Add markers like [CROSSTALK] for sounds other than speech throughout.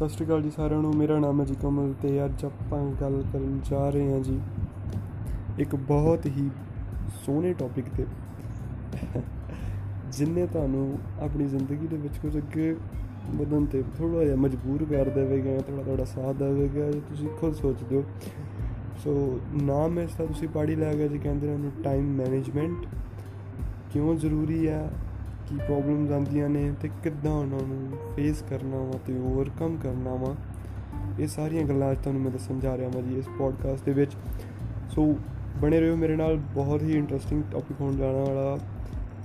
ਸਤਿ ਸ਼੍ਰੀ ਅਕਾਲ ਜੀ ਸਾਰਿਆਂ ਨੂੰ। ਮੇਰਾ ਨਾਮ ਹੈ ਜੀ ਕਮਲ ਤੇ ਅੱਜ ਆਪਾਂ ਗੱਲ ਕਰਨ ਜਾ ਰਹੇ ਹਾਂ ਜੀ ਇੱਕ ਬਹੁਤ ਹੀ ਸੋਹਣੇ ਟੌਪਿਕ ਤੇ। ਜਿੰਨੇ ਤੁਹਾਨੂੰ ਆਪਣੀ ਜ਼ਿੰਦਗੀ ਦੇ ਵਿੱਚ ਕੁਝ ਅੱਗੇ ਵਧਣ ਤੇ ਥੋੜਾ ਜਿਹਾ ਮਜਬੂਰ ਕਰ ਦੇਵੇਗਾ ਥੋੜਾ ਥੋੜਾ ਸਾਥ ਦੇਵੇਗਾ ਤੁਸੀਂ ਖੁਦ ਸੋਚਦੇ ਹੋ। ਸੋ ਨਾਮ ਇਸ ਦਾ ਤੁਸੀਂ ਪੜ੍ਹ ਹੀ ਲਿਆ ਗਿਆ ਜੀ, ਕਹਿੰਦੇ ਨੇ ਉਹਨੂੰ ਟਾਈਮ ਮੈਨੇਜਮੈਂਟ ਕਿਉਂ ਜ਼ਰੂਰੀ ਹੈ ਕੀ ਪ੍ਰੋਬਲਮਸ ਆਉਂਦੀਆਂ ਨੇ ਤੇ ਕਿੱਦਾਂ ਉਹਨਾਂ ਨੂੰ ਫੇਸ ਕਰਨਾ ਵਾ ਤੇ ਓਵਰਕਮ ਕਰਨਾ ਵਾ, ਇਹ ਸਾਰੀਆਂ ਗੱਲਾਂ ਅੱਜ ਤੁਹਾਨੂੰ ਮੈਂ ਦੱਸਣ ਜਾ ਰਿਹਾ ਹਾਂ ਜੀ ਇਸ ਪੋਡਕਾਸਟ ਦੇ ਵਿੱਚ। ਸੋ ਬਣੇ ਰਹੋ ਮੇਰੇ ਨਾਲ, ਬਹੁਤ ਹੀ ਇੰਟਰਸਟਿੰਗ ਟੌਪਿਕ ਹੋਣ ਜਾਣਾ ਵਾਲਾ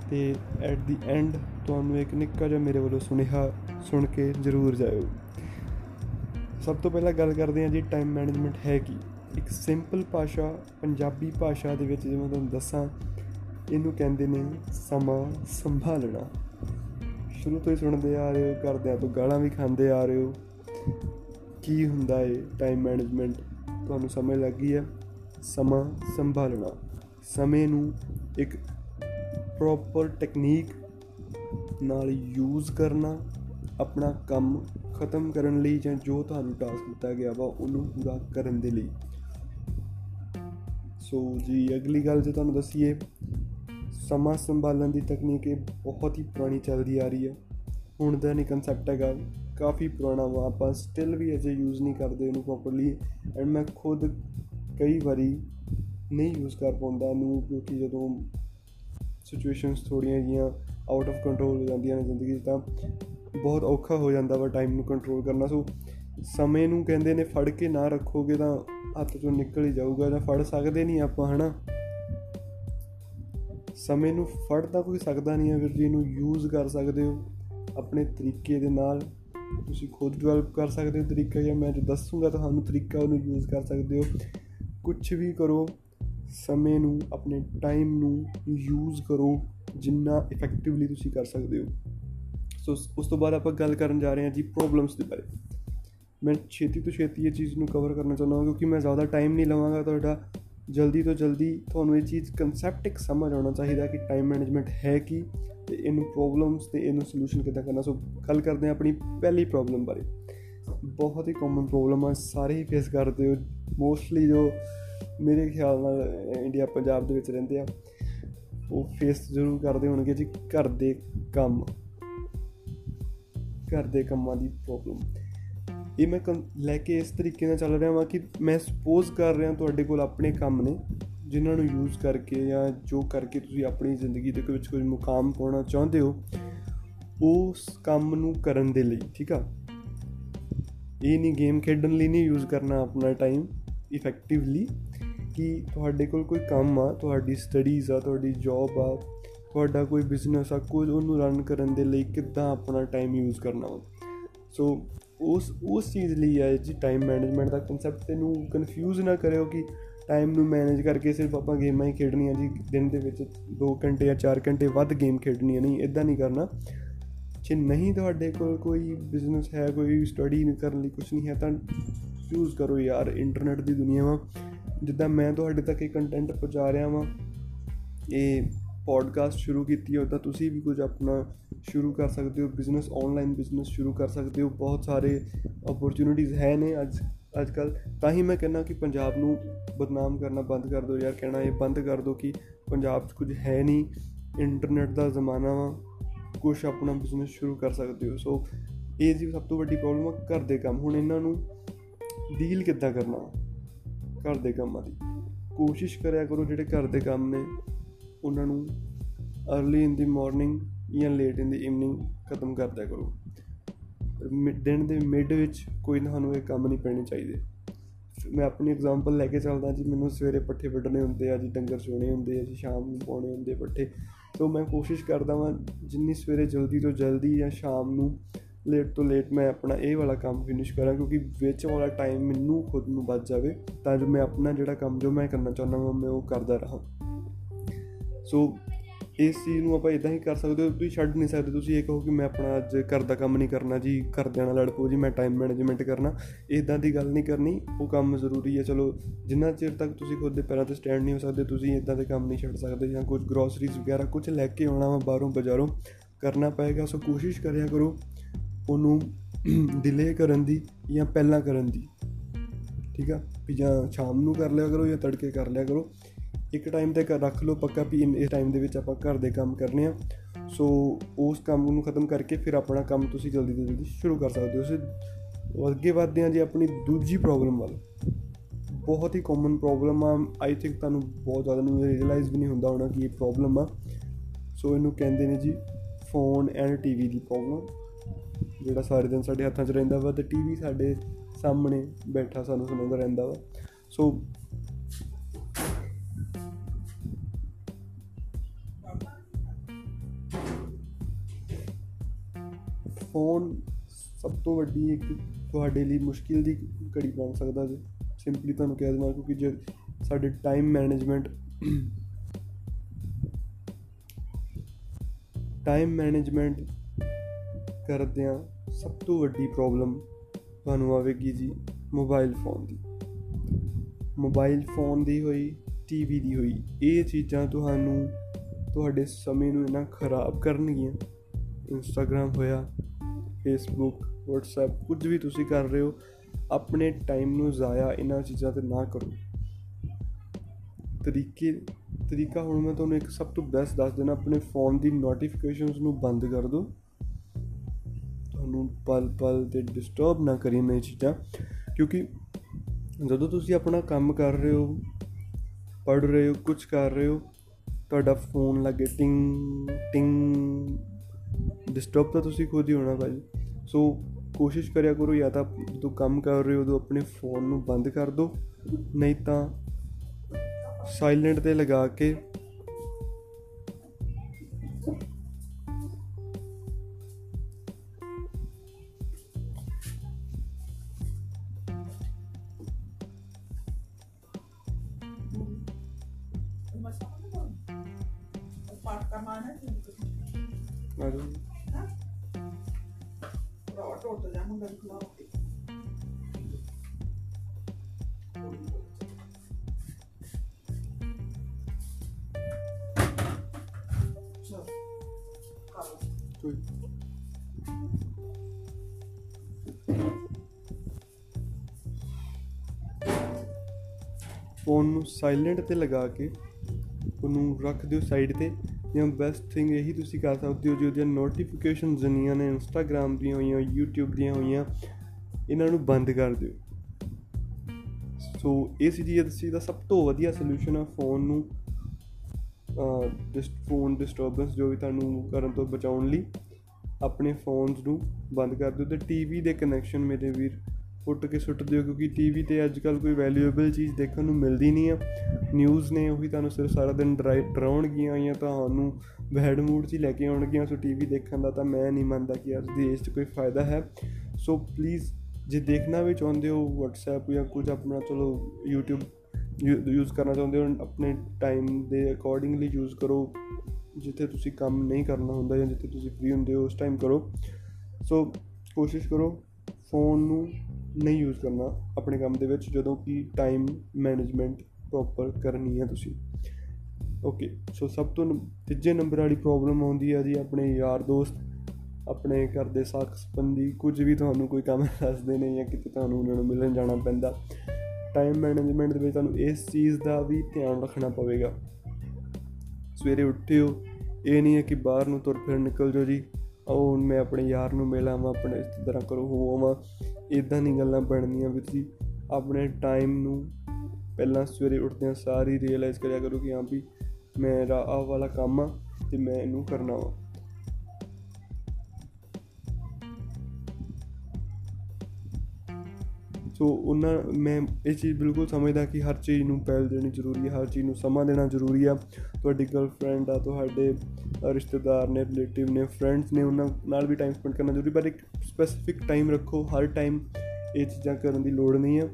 ਤੇ ਐਟ ਦੀ ਐਂਡ ਤੁਹਾਨੂੰ ਇੱਕ ਨਿੱਕਾ ਜਿਹਾ ਮੇਰੇ ਵੱਲੋਂ ਸੁਨੇਹਾ ਸੁਣ ਕੇ ਜ਼ਰੂਰ ਜਾਇਓ। ਸਭ ਤੋਂ ਪਹਿਲਾਂ ਗੱਲ ਕਰਦੇ ਹਾਂ ਜੀ ਟਾਈਮ ਮੈਨੇਜਮੈਂਟ ਹੈ ਕੀ? ਇੱਕ ਸਿੰਪਲ ਭਾਸ਼ਾ, ਪੰਜਾਬੀ ਭਾਸ਼ਾ ਦੇ ਵਿੱਚ ਜਿਵੇਂ ਤੁਹਾਨੂੰ ਦੱਸਾਂ ਇਹਨੂੰ ਕਹਿੰਦੇ ਨੇ ਸਮਾਂ ਸੰਭਾਲਣਾ। ਸ਼ੁਰੂ ਤੋਂ ਹੀ ਸੁਣਦੇ ਆ ਰਹੇ ਹੋ ਕਰਦਿਆਂ ਤੋਂ ਗਾਲਾਂ ਵੀ ਖਾਂਦੇ ਆ ਰਹੇ ਹੋ। ਕੀ ਹੁੰਦਾ ਹੈ ਟਾਈਮ ਮੈਨੇਜਮੈਂਟ ਤੁਹਾਨੂੰ ਸਮਝ ਲੱਗੀ ਹੈ। ਸਮਾਂ ਸੰਭਾਲਣਾ। ਸਮੇਂ ਨੂੰ ਇੱਕ ਪ੍ਰੋਪਰ ਟੈਕਨੀਕ ਨਾਲ ਯੂਜ਼ ਕਰਨਾ, ਆਪਣਾ ਕੰਮ ਖਤਮ ਕਰਨ ਲਈ ਜਾਂ ਜੋ ਤੁਹਾਨੂੰ ਟਾਸਕ ਦਿੱਤਾ ਗਿਆ ਵਾ, ਉਹਨੂੰ ਪੂਰਾ ਕਰਨ ਦੇ ਲਈ। ਸੋ ਜੀ, ਅਗਲੀ ਗੱਲ ਜੇ ਤੁਹਾਨੂੰ ਦਸੀਏ ਸਮਾਂ ਸੰਭਾਲਣ ਦੀ ਤਕਨੀਕ ਇਹ ਬਹੁਤ ਹੀ ਪੁਰਾਣੀ ਚੱਲਦੀ ਆ ਰਹੀ ਹੈ। ਹੁਣ ਦਾ ਨਹੀਂ ਕਨਸੈਪਟ ਹੈਗਾ, ਕਾਫੀ ਪੁਰਾਣਾ ਵਾ, ਆਪਾਂ ਸਟਿਲ ਵੀ ਅਜੇ ਯੂਜ਼ ਨਹੀਂ ਕਰਦੇ ਇਹਨੂੰ ਪ੍ਰੋਪਰਲੀ ਐਂਡ ਮੈਂ ਖੁਦ ਕਈ ਵਾਰੀ ਨਹੀਂ ਯੂਜ਼ ਕਰ ਪਾਉਂਦਾ ਨੂੰ ਕਿਉਂਕਿ ਜਦੋਂ ਸਿਚੁਏਸ਼ਨਸ ਥੋੜੀਆਂ ਜੀਆਂ ਆਊਟ ਆਫ ਕੰਟਰੋਲ ਹੋ ਜਾਂਦੀਆਂ ਨੇ ਜ਼ਿੰਦਗੀ ਤਾਂ ਬਹੁਤ ਔਖਾ ਹੋ ਜਾਂਦਾ ਵਾ ਟਾਈਮ ਨੂੰ ਕੰਟਰੋਲ ਕਰਨਾ। ਸੋ ਸਮੇਂ ਨੂੰ ਕਹਿੰਦੇ ਨੇ ਫੜ ਕੇ ਨਾ ਰੱਖੋਗੇ ਤਾਂ ਹੱਥ ਚੋਂ ਨਿਕਲ ਹੀ ਜਾਊਗਾ ਜਾਂ ਫੜ ਸਕਦੇ ਨਹੀਂ ਆਪਾਂ, ਹਨਾ? ਸਮੇਂ ਨੂੰ ਫੜ ਤਾਂ ਕੋਈ ਸਕਦਾ ਨਹੀਂ ਹੈ ਵੀਰ ਜੀ ਨੂੰ ਯੂਜ਼ ਕਰ ਸਕਦੇ ਹੋ ਆਪਣੇ ਤਰੀਕੇ ਦੇ ਨਾਲ। ਤੁਸੀਂ ਖੁਦ ਡਿਵੈਲਪ ਕਰ ਸਕਦੇ ਹੋ ਤਰੀਕਾ ਜਾਂ ਮੈਂ ਜੋ ਦੱਸੂਗਾ ਤੁਹਾਨੂੰ ਤਰੀਕਾ ਉਹਨੂੰ ਯੂਜ਼ ਕਰ ਸਕਦੇ ਹੋ। ਕੁਝ ਵੀ ਕਰੋ, ਸਮੇਂ ਨੂੰ, ਆਪਣੇ ਟਾਈਮ ਨੂੰ ਯੂਜ਼ ਕਰੋ ਜਿੰਨਾ ਇਫੈਕਟਿਵਲੀ ਤੁਸੀਂ ਕਰ ਸਕਦੇ ਹੋ। ਸੋ ਉਸ ਤੋਂ ਬਾਅਦ ਆਪਾਂ ਗੱਲ ਕਰਨ ਜਾ ਰਹੇ ਹਾਂ ਜੀ ਪ੍ਰੋਬਲਮਸ ਦੇ ਬਾਰੇ। ਮੈਂ ਛੇਤੀ ਤੋਂ ਛੇਤੀ ਇਹ ਚੀਜ਼ ਨੂੰ ਕਵਰ ਕਰਨਾ ਚਾਹੁੰਦਾ ਹਾਂ ਕਿਉਂਕਿ ਮੈਂ ਜ਼ਿਆਦਾ ਟਾਈਮ ਨਹੀਂ ਲਵਾਂਗਾ ਤੁਹਾਡਾ। ਜਲਦੀ ਤੋਂ ਜਲਦੀ ਤੁਹਾਨੂੰ ਇਹ ਚੀਜ਼ ਕਨਸੈਪਟ ਇੱਕ ਸਮਝ ਆਉਣਾ ਚਾਹੀਦਾ ਕਿ ਟਾਈਮ ਮੈਨੇਜਮੈਂਟ ਹੈ ਕੀ ਤੇ ਇਹਨੂੰ ਪ੍ਰੋਬਲਮਸ ਤੇ ਇਹਨੂੰ ਸੋਲੂਸ਼ਨ ਕਿੱਦਾਂ ਕਰਨਾ। ਸੋ ਗੱਲ ਕਰਦੇ ਹਾਂ ਆਪਣੀ ਪਹਿਲੀ ਪ੍ਰੋਬਲਮ ਬਾਰੇ। ਬਹੁਤ ਹੀ ਕਾਮਨ ਪ੍ਰੋਬਲਮ ਆ, ਸਾਰੇ ਹੀ ਫੇਸ ਕਰਦੇ ਹੋ। ਮੋਸਟਲੀ ਜੋ ਮੇਰੇ ਖਿਆਲ ਨਾਲ ਇੰਡੀਆ ਪੰਜਾਬ ਦੇ ਵਿੱਚ ਰਹਿੰਦੇ ਆ, ਉਹ ਫੇਸ ਜ਼ਰੂਰ ਕਰਦੇ ਹੋਣਗੇ ਜੀ ਘਰ ਦੇ ਕੰਮ। ਘਰ ਦੇ ਕੰਮਾਂ ਦੀ ਪ੍ਰੋਬਲਮ ਇਹ ਮੈਂ ਲੈ ਕੇ ਇਸ ਤਰੀਕੇ ਨਾਲ ਚੱਲ ਰਿਹਾ ਹਾਂ ਕਿ ਮੈਂ ਸਪੋਜ਼ ਕਰ ਰਿਹਾ ਤੁਹਾਡੇ ਕੋਲ ਆਪਣੇ ਕੰਮ ਨੇ, ਜਿਨ੍ਹਾਂ ਨੂੰ ਯੂਜ਼ ਕਰਕੇ ਜਾਂ ਜੋ ਕਰਕੇ ਤੁਸੀਂ ਆਪਣੀ ਜ਼ਿੰਦਗੀ ਦੇ ਵਿੱਚ ਕੋਈ ਮੁਕਾਮ ਪਾਉਣਾ ਚਾਹੁੰਦੇ ਹੋ ਉਸ ਕੰਮ ਨੂੰ ਕਰਨ ਦੇ ਲਈ, ਠੀਕ ਆ? ਇਹ ਨਹੀਂ ਗੇਮ ਖੇਡਣ ਲਈ ਨਹੀਂ ਯੂਜ਼ ਕਰਨਾ ਆਪਣਾ ਟਾਈਮ ਇਫੈਕਟਿਵਲੀ ਕਿ ਤੁਹਾਡੇ ਕੋਲ ਕੋਈ ਕੰਮ ਆ, ਤੁਹਾਡੀ ਸਟੱਡੀਜ਼ ਆ, ਤੁਹਾਡੀ ਜੌਬ ਆ, ਤੁਹਾਡਾ ਕੋਈ ਬਿਜ਼ਨਸ ਆ ਕੋਈ ਉਹਨੂੰ ਰਨ ਕਰਨ ਦੇ ਲਈ ਕਿੱਦਾਂ ਆਪਣਾ ਟਾਈਮ ਯੂਜ਼ ਕਰਨਾ ਵਾ? ਸੋ ਉਸ ਉਸ ਚੀਜ਼ ਲਈ ਹੈ ਜੀ ਟਾਈਮ ਮੈਨੇਜਮੈਂਟ ਦਾ ਕਨਸੈਪਟ ਨੂੰ ਕਨਫਿਊਜ਼ ਨਾ ਕਰਿਓ ਕਿ ਟਾਈਮ ਨੂੰ ਮੈਨੇਜ ਕਰਕੇ ਸਿਰਫ ਆਪਾਂ ਗੇਮਾਂ ਹੀ ਖੇਡਣੀਆਂ ਜੀ। ਦਿਨ ਦੇ ਵਿੱਚ 2 ਘੰਟੇ ਜਾਂ 4 ਘੰਟੇ ਵੱਧ ਗੇਮ ਖੇਡਣੀਆਂ ਨਹੀਂ ਇਦਾਂ ਨਹੀਂ ਕਰਨਾ। ਜੇ ਨਹੀਂ ਤੁਹਾਡੇ ਕੋਲ ਕੋਈ ਬਿਜ਼ਨਸ ਹੈ, ਕੋਈ ਸਟੱਡੀ ਕਰਨ ਲਈ ਕੁਝ ਨਹੀਂ ਹੈ, ਤਾਂ ਯੂਜ਼ ਕਰੋ ਯਾਰ ਇੰਟਰਨੈਟ ਦੀ ਦੁਨੀਆ ਵਾ। ਜਿੱਦਾਂ ਮੈਂ ਤੁਹਾਡੇ ਤੱਕ ਇਹ ਕੰਟੈਂਟ ਪਹੁੰਚਾ ਰਿਹਾ ਵਾਂ, ਇਹ ਪੋਡਕਾਸਟ ਸ਼ੁਰੂ ਕੀਤੀ ਹੋ ਤਾਂ ਤੁਸੀਂ ਵੀ ਕੁਝ ਆਪਣਾ ਸ਼ੁਰੂ ਕਰ ਸਕਦੇ ਹੋ ਬਿਜ਼ਨਸ ਆਨਲਾਈਨ ਬਿਜ਼ਨਸ ਸ਼ੁਰੂ ਕਰ ਸਕਦੇ ਹੋ। ਬਹੁਤ ਸਾਰੇ ਓਪਰਚੁਨਿਟੀਜ਼ ਹੈ ਨੇ ਅੱਜ ਅੱਜ ਕੱਲ ਤਾਂ ਹੀ ਮੈਂ ਕਹਿੰਦਾ ਕਿ ਪੰਜਾਬ ਨੂੰ ਬਦਨਾਮ ਕਰਨਾ ਬੰਦ ਕਰ ਦਿਓ। ਯਾਰ ਕਹਿਣਾ ਇਹ ਬੰਦ ਕਰ ਦਿਓ ਕਿ ਪੰਜਾਬ 'ਚ ਕੁਝ ਹੈ ਨਹੀਂ। ਇੰਟਰਨੈਟ ਦਾ ਜ਼ਮਾਨਾ ਵਾ ਕੁਝ ਆਪਣਾ ਬਿਜ਼ਨਸ ਸ਼ੁਰੂ ਕਰ ਸਕਦੇ ਹੋ। ਸੋ ਇਹ ਜੀ ਸਭ ਤੋਂ ਵੱਡੀ ਪ੍ਰੋਬਲਮ ਆ ਘਰ ਦੇ ਕੰਮ। ਹੁਣ ਇਹਨਾਂ ਨੂੰ ਡੀਲ ਕਿੱਦਾਂ ਕਰਨਾ ਘਰ ਦੇ ਕੰਮਾਂ ਦੀ। ਕੋਸ਼ਿਸ਼ ਕਰਿਆ ਕਰੋ ਜਿਹੜੇ ਘਰ ਦੇ ਕੰਮ ਨੇ, ਉਹਨਾਂ ਨੂੰ अर्ਲੀ ਇਨ ਦੀ ਮਾਰਨਿੰਗ ਜਾਂ ਲੇਟ ਇਨ ਦੀ ਈਵਨਿੰਗ ਖਤਮ ਕਰ ਦਿਆ ਕਰੋ। ਦਿਨ ਦੇ ਮਿਡ ਵਿੱਚ ਕੋਈ ਤੁਹਾਨੂੰ ਇਹ ਕੰਮ ਨਹੀਂ ਪੈਣੇ ਚਾਹੀਦੇ। ਮੈਂ ਆਪਣੀ ਐਗਜ਼ਾਮਪਲ ਲੈ ਕੇ ਚੱਲਦਾ ਜੀ, ਮੈਨੂੰ ਸਵੇਰੇ ਪੱਠੇ ਵੱਢਣੇ ਹੁੰਦੇ ਆ ਜੀ, ਡੰਗਰ ਚੋਣੇ ਹੁੰਦੇ ਆ ਜੀ, ਸ਼ਾਮ ਨੂੰ ਪਾਉਣੇ ਹੁੰਦੇ ਪੱਠੇ। ਤੋਂ ਮੈਂ ਕੋਸ਼ਿਸ਼ ਕਰਦਾ ਵਾਂ, ਜਿੰਨੀ ਸਵੇਰੇ ਜਲਦੀ ਤੋਂ ਜਲਦੀ ਜਾਂ ਸ਼ਾਮ ਨੂੰ ਲੇਟ ਤੋਂ ਲੇਟ ਮੈਂ ਆਪਣਾ ਇਹ ਵਾਲਾ ਕੰਮ ਫਿਨਿਸ਼ ਕਰਾਂ, ਕਿਉਂਕਿ ਵਿੱਚ ਵਾਲਾ ਟਾਈਮ ਮੈਨੂੰ ਖੁਦ ਨੂੰ ਬਚ ਜਾਵੇ, ਤਾਂ ਜੋ ਮੈਂ ਆਪਣਾ ਜਿਹੜਾ ਕੰਮ ਜੋ ਮੈਂ ਕਰਨਾ ਚਾਹੁੰਦਾ ਹਾਂ ਮੈਂ ਉਹ ਕਰਦਾ ਰਹਾ। ਸੋ ਇਸ ਚੀਜ਼ ਨੂੰ ਆਪਾਂ ਇਦਾਂ ਹੀ ਕਰ ਸਕਦੇ ਹੋ, ਤੁਸੀਂ ਛੱਡ ਨਹੀਂ ਸਕਦੇ। ਤੁਸੀਂ ਇਹ ਕਹੋ ਕਿ ਮੈਂ ਆਪਣਾ ਅੱਜ ਘਰ ਦਾ ਕੰਮ ਨਹੀਂ ਕਰਨਾ ਜੀ, ਘਰਦਿਆਂ ਨਾਲ ਲੜ ਪੋ ਜੀ, ਮੈਂ ਟਾਈਮ ਮੈਨੇਜਮੈਂਟ ਕਰਨਾ। ਇਦਾਂ ਦੀ ਗੱਲ ਨਹੀਂ ਕਰਨੀ, ਉਹ ਕੰਮ ਜ਼ਰੂਰੀ ਹੈ। ਚਲੋ, ਜਿੰਨਾ ਚਿਰ ਤੱਕ ਤੁਸੀਂ ਖੁਦ ਦੇ ਪੈਰਾਂ ਤੇ ਸਟੈਂਡ ਨਹੀਂ ਹੋ ਸਕਦੇ, ਤੁਸੀਂ ਇਦਾਂ ਦੇ ਕੰਮ ਨਹੀਂ ਛੱਡ ਸਕਦੇ ਜਾਂ ਕੁਝ ਗਰੋਸਰੀਜ਼ ਵਗੈਰਾ ਕੁਝ ਲੈ ਕੇ ਆਉਣਾ ਵਾ ਬਾਹਰੋਂ ਬਾਜ਼ਾਰੋਂ, ਕਰਨਾ ਪਏਗਾ। ਸੋ ਕੋਸ਼ਿਸ਼ ਕਰਿਆ ਕਰੋ ਉਹਨੂੰ ਡਿਲੇ ਕਰਨ ਦੀ ਜਾਂ ਪਹਿਲਾਂ ਕਰਨ ਦੀ। ਠੀਕ ਆ? ਵੀ ਜਾਂ ਸ਼ਾਮ ਨੂੰ ਕਰ ਲਿਆ ਕਰੋ ਜਾਂ ਤੜਕੇ ਕਰ ਲਿਆ ਕਰੋ। ਇੱਕ ਟਾਈਮ ਤੇ ਰੱਖ ਲਓ ਪੱਕਾ ਵੀ ਇਸ ਟਾਈਮ ਦੇ ਵਿੱਚ ਆਪਾਂ ਘਰ ਦੇ ਕੰਮ ਕਰਨੇ ਆ। ਸੋ ਉਸ ਕੰਮ ਨੂੰ ਖਤਮ ਕਰਕੇ ਫਿਰ ਆਪਣਾ ਕੰਮ ਤੁਸੀਂ ਜਲਦੀ ਤੋਂ ਜਲਦੀ ਸ਼ੁਰੂ ਕਰ ਸਕਦੇ ਹੋ। ਸੋ ਅੱਗੇ ਵਧਦੇ ਹਾਂ ਜੀ ਆਪਣੀ ਦੂਜੀ ਪ੍ਰੋਬਲਮ ਵੱਲ। ਬਹੁਤ ਹੀ ਕਾਮਨ ਪ੍ਰੋਬਲਮ ਆ। ਆਈ ਥਿੰਕ ਤੁਹਾਨੂੰ ਬਹੁਤ ਜ਼ਿਆਦਾ ਨੂੰ ਰਿਅਲਾਈਜ਼ ਵੀ ਨਹੀਂ ਹੁੰਦਾ ਹੋਣਾ ਕਿ ਇਹ ਪ੍ਰੋਬਲਮ ਆ। ਸੋ ਇਹਨੂੰ ਕਹਿੰਦੇ ਨੇ ਜੀ ਫੋਨ ਐਂਡ ਟੀਵੀ ਦੀ ਪ੍ਰੋਬਲਮ ਜਿਹੜਾ ਸਾਰੇ ਦਿਨ ਸਾਡੇ ਹੱਥਾਂ 'ਚ ਰਹਿੰਦਾ ਵਾ ਤੇ ਟੀਵੀ ਸਾਡੇ ਸਾਹਮਣੇ ਬੈਠਾ ਸਾਨੂੰ ਸੁਣਾਉਂਦਾ ਰਹਿੰਦਾ ਵਾ। ਸੋ ਫੋਨ ਸਭ ਤੋਂ ਵੱਡੀ ਇੱਕ ਤੁਹਾਡੇ ਲਈ ਮੁਸ਼ਕਿਲ ਦੀ ਘੜੀ ਬਣ ਸਕਦਾ ਜੀ। ਸਿੰਪਲੀ ਤੁਹਾਨੂੰ ਕਹਿ ਦੇਣਾ ਕਿਉਂਕਿ ਜੇ ਸਾਡੇ ਟਾਈਮ ਮੈਨੇਜਮੈਂਟ ਟਾਈਮ ਮੈਨੇਜਮੈਂਟ ਕਰਦਿਆਂ ਸਭ ਤੋਂ ਵੱਡੀ ਪ੍ਰੋਬਲਮ ਤੁਹਾਨੂੰ ਆਵੇਗੀ ਜੀ ਮੋਬਾਈਲ ਫੋਨ ਦੀ। ਮੋਬਾਈਲ ਫੋਨ ਦੀ ਹੋਈ ਟੀਵੀ ਦੀ ਹੋਈ, ਇਹ ਚੀਜ਼ਾਂ ਤੁਹਾਨੂੰ ਤੁਹਾਡੇ ਸਮੇਂ ਨੂੰ ਇਨਾ ਖਰਾਬ ਕਰਨਗੀਆਂ। ਇੰਸਟਾਗ੍ਰam ਹੋਇਆ ਫੇਸਬੁੱਕ WhatsApp, ਕੁਝ ਵੀ ਤੁਸੀਂ ਕਰ ਰਹੇ ਹੋ, ਆਪਣੇ ਟਾਈਮ ਨੂੰ ਜ਼ਾਇਆ ਇਹਨਾਂ ਚੀਜ਼ਾਂ ਤੇ ਨਾ ਕਰੋ। ਤਰੀਕੇ, ਤਰੀਕਾ ਹੁਣ ਮੈਂ ਤੁਹਾਨੂੰ ਇੱਕ ਸਭ ਤੋਂ ਬੈਸਟ ਦੱਸ ਦੇਣਾ, ਆਪਣੇ ਫੋਨ ਦੀ ਨੋਟੀਫਿਕੇਸ਼ਨਸ ਨੂੰ ਬੰਦ ਕਰ ਦਿਓ। ਤੁਹਾਨੂੰ ਪਲ ਪਲ ਤੇ ਡਿਸਟਰਬ ਨਾ ਕਰੀ ਇਹ ਚੀਜ਼ਾਂ, ਕਿਉਂਕਿ ਜਦੋਂ ਤੁਸੀਂ ਆਪਣਾ ਕੰਮ ਕਰ ਰਹੇ ਹੋ ਪੜ ਰਹੇ ਹੋ ਕੁਝ ਕਰ ਰਹੇ ਹੋ, ਤੁਹਾਡਾ ਫੋਨ ਲੱਗੇ, ਟਿੰਗ ਟਿੰਗ ਡਿਸਟਰਬ ਤਾਂ ਤੁਸੀਂ ਖੁਦ ਹੀ ਹੋਣਾ ਭਾਈ ਸੋ ਕੋਸ਼ਿਸ਼ ਕਰਿਆ ਕਰੋ ਜਾਂ ਤਾਂ ਜਦੋਂ ਕੰਮ ਕਰ ਰਹੇ ਹੋ ਉਦੋਂ ਆਪਣੇ ਫੋਨ ਨੂੰ ਬੰਦ ਕਰ ਦਿਓ, ਨਹੀਂ ਤਾਂ ਸਾਇਲੈਂਟ ਤੇ ਲਗਾ ਕੇ ਫੋਨ ਨੂੰ ਸਾਇਲੈਂਟ ਤੇ ਲਗਾ ਕੇ ਉਹਨੂੰ ਰੱਖ ਦਿਓ ਸਾਈਡ ਤੇ ਜਾਂ ਬੈਸਟ ਥਿੰਗ ਇਹੀ ਤੁਸੀਂ ਕਰ ਸਕਦੇ ਹੋ, ਜੋ ਉਹਦੀਆਂ ਨੋਟੀਫਿਕੇਸ਼ਨਸ ਜਨੀਆਂ ਨੇ ਇੰਸਟਾਗ੍ਰam ਦੀਆਂ ਹੋਈਆਂ, YouTube ਦੀਆਂ ਹੋਈਆਂ, ਇਹਨਾਂ ਨੂੰ ਬੰਦ ਕਰ ਦਿਓ। ਸੋ ਇਸ ਚੀਜ਼ ਦਾ ਸਭ ਤੋਂ ਵਧੀਆ ਸੋਲੂਸ਼ਨ ਆ ਫੋਨ ਨੂੰ ਡਿਸ ਫੋਨ ਡਿਸਟਰਬੈਂਸ ਜੋ ਵੀ ਤੁਹਾਨੂੰ ਕਰਨ ਤੋਂ ਬਚਾਉਣ ਲਈ ਆਪਣੇ ਫੋਨਸ ਨੂੰ ਬੰਦ ਕਰ ਦਿਓ ਤੇ ਟੀਵੀ ਦੇ ਕਨੈਕਸ਼ਨ ਮੇਰੇ ਵੀਰ ਫੁੱਟ ਕੇ ਸੁੱਟ ਦਿਓ ਕਿਉਂਕਿ ਟੀਵੀ ਤੇ ਅੱਜ ਕੱਲ ਕੋਈ ਵੈਲਿਊਏਬਲ ਚੀਜ਼ ਦੇਖਣ ਨੂੰ ਮਿਲਦੀ ਨਹੀਂ ਆ। ਨਿਊਜ਼ ਨੇ ਉਹੀ ਤੁਹਾਨੂੰ ਸਿਰਫ ਸਾਰਾ ਦਿਨ ਡਰਾਉਣਗੀਆਂ ਜਾਂ ਤੁਹਾਨੂੰ ਬੈਡ ਮੂਡ 'ਚ ਹੀ ਲੈ ਕੇ ਆਉਣਗੀਆਂ, ਸੋ ਟੀਵੀ ਦੇਖਣ ਦਾ ਤਾਂ ਮੈਂ ਨਹੀਂ ਮੰਨਦਾ ਕਿ ਅੱਜ ਦੀ ਏਜ 'ਚ ਕੋਈ ਫਾਇਦਾ ਹੈ। ਸੋ ਪਲੀਜ਼ ਜੇ ਦੇਖਣਾ ਵੀ ਚਾਹੁੰਦੇ ਹੋ WhatsApp ਜਾਂ ਕੁਝ ਆਪਣਾ, ਚਲੋ YouTube ਯੂਜ਼ ਕਰਨਾ ਚਾਹੁੰਦੇ ਹੋ ਆਪਣੇ ਟਾਈਮ ਦੇ ਅਕੋਰਡਿੰਗਲੀ ਯੂਜ਼ ਕਰੋ। ਜਿੱਥੇ ਤੁਸੀਂ ਕੰਮ ਨਹੀਂ ਕਰਨਾ ਹੁੰਦਾ ਜਾਂ ਜਿੱਥੇ ਤੁਸੀਂ ਫ੍ਰੀ ਹੁੰਦੇ ਹੋ, ਉਸ ਟਾਈਮ ਕਰੋ। ਸੋ ਕੋਸ਼ਿਸ਼ ਕਰੋ ਫੋਨ ਨੂੰ ਨਹੀਂ ਯੂਜ਼ ਕਰਨਾ ਆਪਣੇ ਕੰਮ ਦੇ ਵਿੱਚ, ਜਦੋਂ ਕਿ ਟਾਈਮ ਮੈਨੇਜਮੈਂਟ ਪ੍ਰੋਪਰ ਕਰਨੀ ਹੈ ਤੁਸੀਂ। ਓਕੇ ਸੋ ਸਭ ਤੋਂ ਤੀਜੇ ਨੰਬਰ ਵਾਲੀ ਪ੍ਰੋਬਲਮ ਆਉਂਦੀ ਹੈ ਜੀ ਆਪਣੇ ਯਾਰ ਦੋਸਤ, ਆਪਣੇ ਘਰ ਦੇ ਸਾਖ ਸੰਬੰਧੀ ਕੁਝ ਵੀ ਤੁਹਾਨੂੰ ਕੋਈ ਕੰਮ ਦੱਸਦੇ ਨੇ ਜਾਂ ਕਿਤੇ ਤੁਹਾਨੂੰ ਉਹਨਾਂ ਨੂੰ ਮਿਲਣ ਜਾਣਾ ਪੈਂਦਾ। ਟਾਈਮ ਮੈਨੇਜਮੈਂਟ ਦੇ ਵਿੱਚ ਤੁਹਾਨੂੰ ਇਸ ਚੀਜ਼ ਦਾ ਵੀ ਧਿਆਨ ਰੱਖਣਾ ਪਵੇਗਾ। ਸਵੇਰੇ ਉੱਠਿਓ, ਇਹ ਨਹੀਂ ਹੈ ਕਿ ਬਾਹਰ ਨੂੰ ਤੁਰ ਫਿਰ ਨਿਕਲ ਜਾਓ ਜੀ। ਉਹ ਮੈਂ ਆਪਣੇ ਯਾਰ ਨੂੰ ਮਿਲਾਂ ਮੈਂ ਆਪਣੇ ਇਸ ਤਰ੍ਹਾਂ ਕਰੋ ਹੋਵਾਂ ਇਦਾਂ ਨਹੀਂ ਗੱਲਾਂ ਬਣਨੀਆਂ ਵੀ ਤੁਸੀਂ ਆਪਣੇ ਟਾਈਮ ਨੂੰ ਪਹਿਲਾਂ ਸਵੇਰੇ ਉੱਠਦਿਆਂ ਸਾਰੀ ਰੀਅਲਾਈਜ਼ ਕਰਿਆ ਕਰੋ ਕਿ ਹਾਂ ਵੀ ਮੇਰਾ ਆਹ ਵਾਲਾ ਕੰਮ ਆ ਤੇ ਮੈਂ ਇਹਨੂੰ ਕਰਨਾ ਵਾ। ਸੋ ਉਹਨਾਂ, ਮੈਂ ਇਹ ਚੀਜ਼ ਬਿਲਕੁਲ ਸਮਝਦਾ ਕਿ ਹਰ ਚੀਜ਼ ਨੂੰ ਪਹਿਲ ਦੇਣੀ ਜ਼ਰੂਰੀ ਹੈ, ਹਰ ਚੀਜ਼ ਨੂੰ ਸਮਾਂ ਦੇਣਾ ਜ਼ਰੂਰੀ ਆ ਤੁਹਾਡੀ ਗਰਲਫ੍ਰੈਂਡ ਆ, ਤੁਹਾਡੇ ਰਿਸ਼ਤੇਦਾਰ ਨੇ ਰਿਲੇਟਿਵ ਨੇ ਫਰੈਂਡਸ ਨੇ, ਉਹਨਾਂ ਨਾਲ ਵੀ ਟਾਈਮ ਸਪੈਂਡ ਕਰਨਾ ਜ਼ਰੂਰੀ ਪਰ ਇੱਕ ਸਪੈਸਿਫਿਕ ਟਾਈਮ ਰੱਖੋ, ਹਰ ਟਾਈਮ ਇਹ ਚੀਜ਼ਾਂ ਕਰਨ ਦੀ ਲੋੜ ਨਹੀਂ ਆ